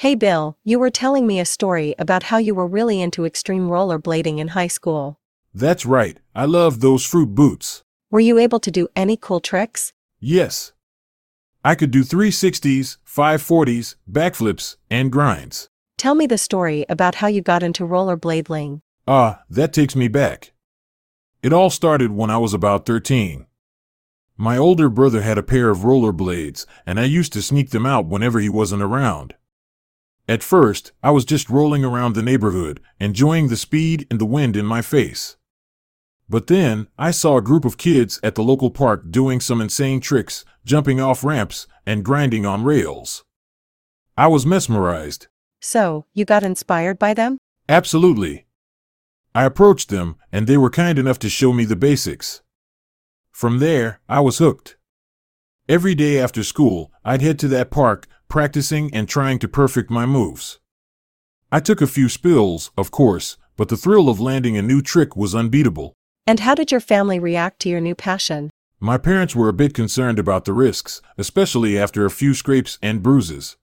Hey Bill, you were telling me a story about how you were really into extreme rollerblading in high school. That's right, I love those fruit boots. Were you able to do any cool tricks? Yes. I could do 360s, 540s, backflips, and grinds. Tell me the story about how you got into rollerblading. Ah, that takes me back. It all started when I was about 13. My older brother had a pair of rollerblades, and I used to sneak them out whenever he wasn't around. At first, I was just rolling around the neighborhood, enjoying the speed and the wind in my face. But then, I saw a group of kids at the local park doing some insane tricks, jumping off ramps, and grinding on rails. I was mesmerized. So, you got inspired by them? Absolutely. I approached them, and they were kind enough to show me the basics. From there, I was hooked. Every day after school, I'd head to that park, practicing and trying to perfect my moves. I took a few spills, of course, but the thrill of landing a new trick was unbeatable. And how did your family react to your new passion? My parents were a bit concerned about the risks, especially after a few scrapes and bruises.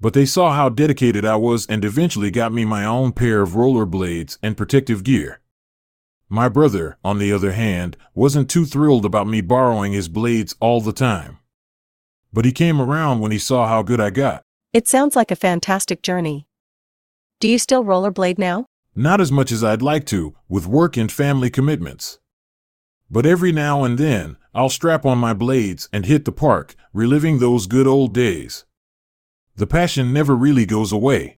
But they saw how dedicated I was and eventually got me my own pair of rollerblades and protective gear. My brother, on the other hand, wasn't too thrilled about me borrowing his blades all the time. But he came around when he saw how good I got. It sounds like a fantastic journey. Do you still rollerblade now? Not as much as I'd like to, with work and family commitments. But every now and then, I'll strap on my blades and hit the park, reliving those good old days. The passion never really goes away.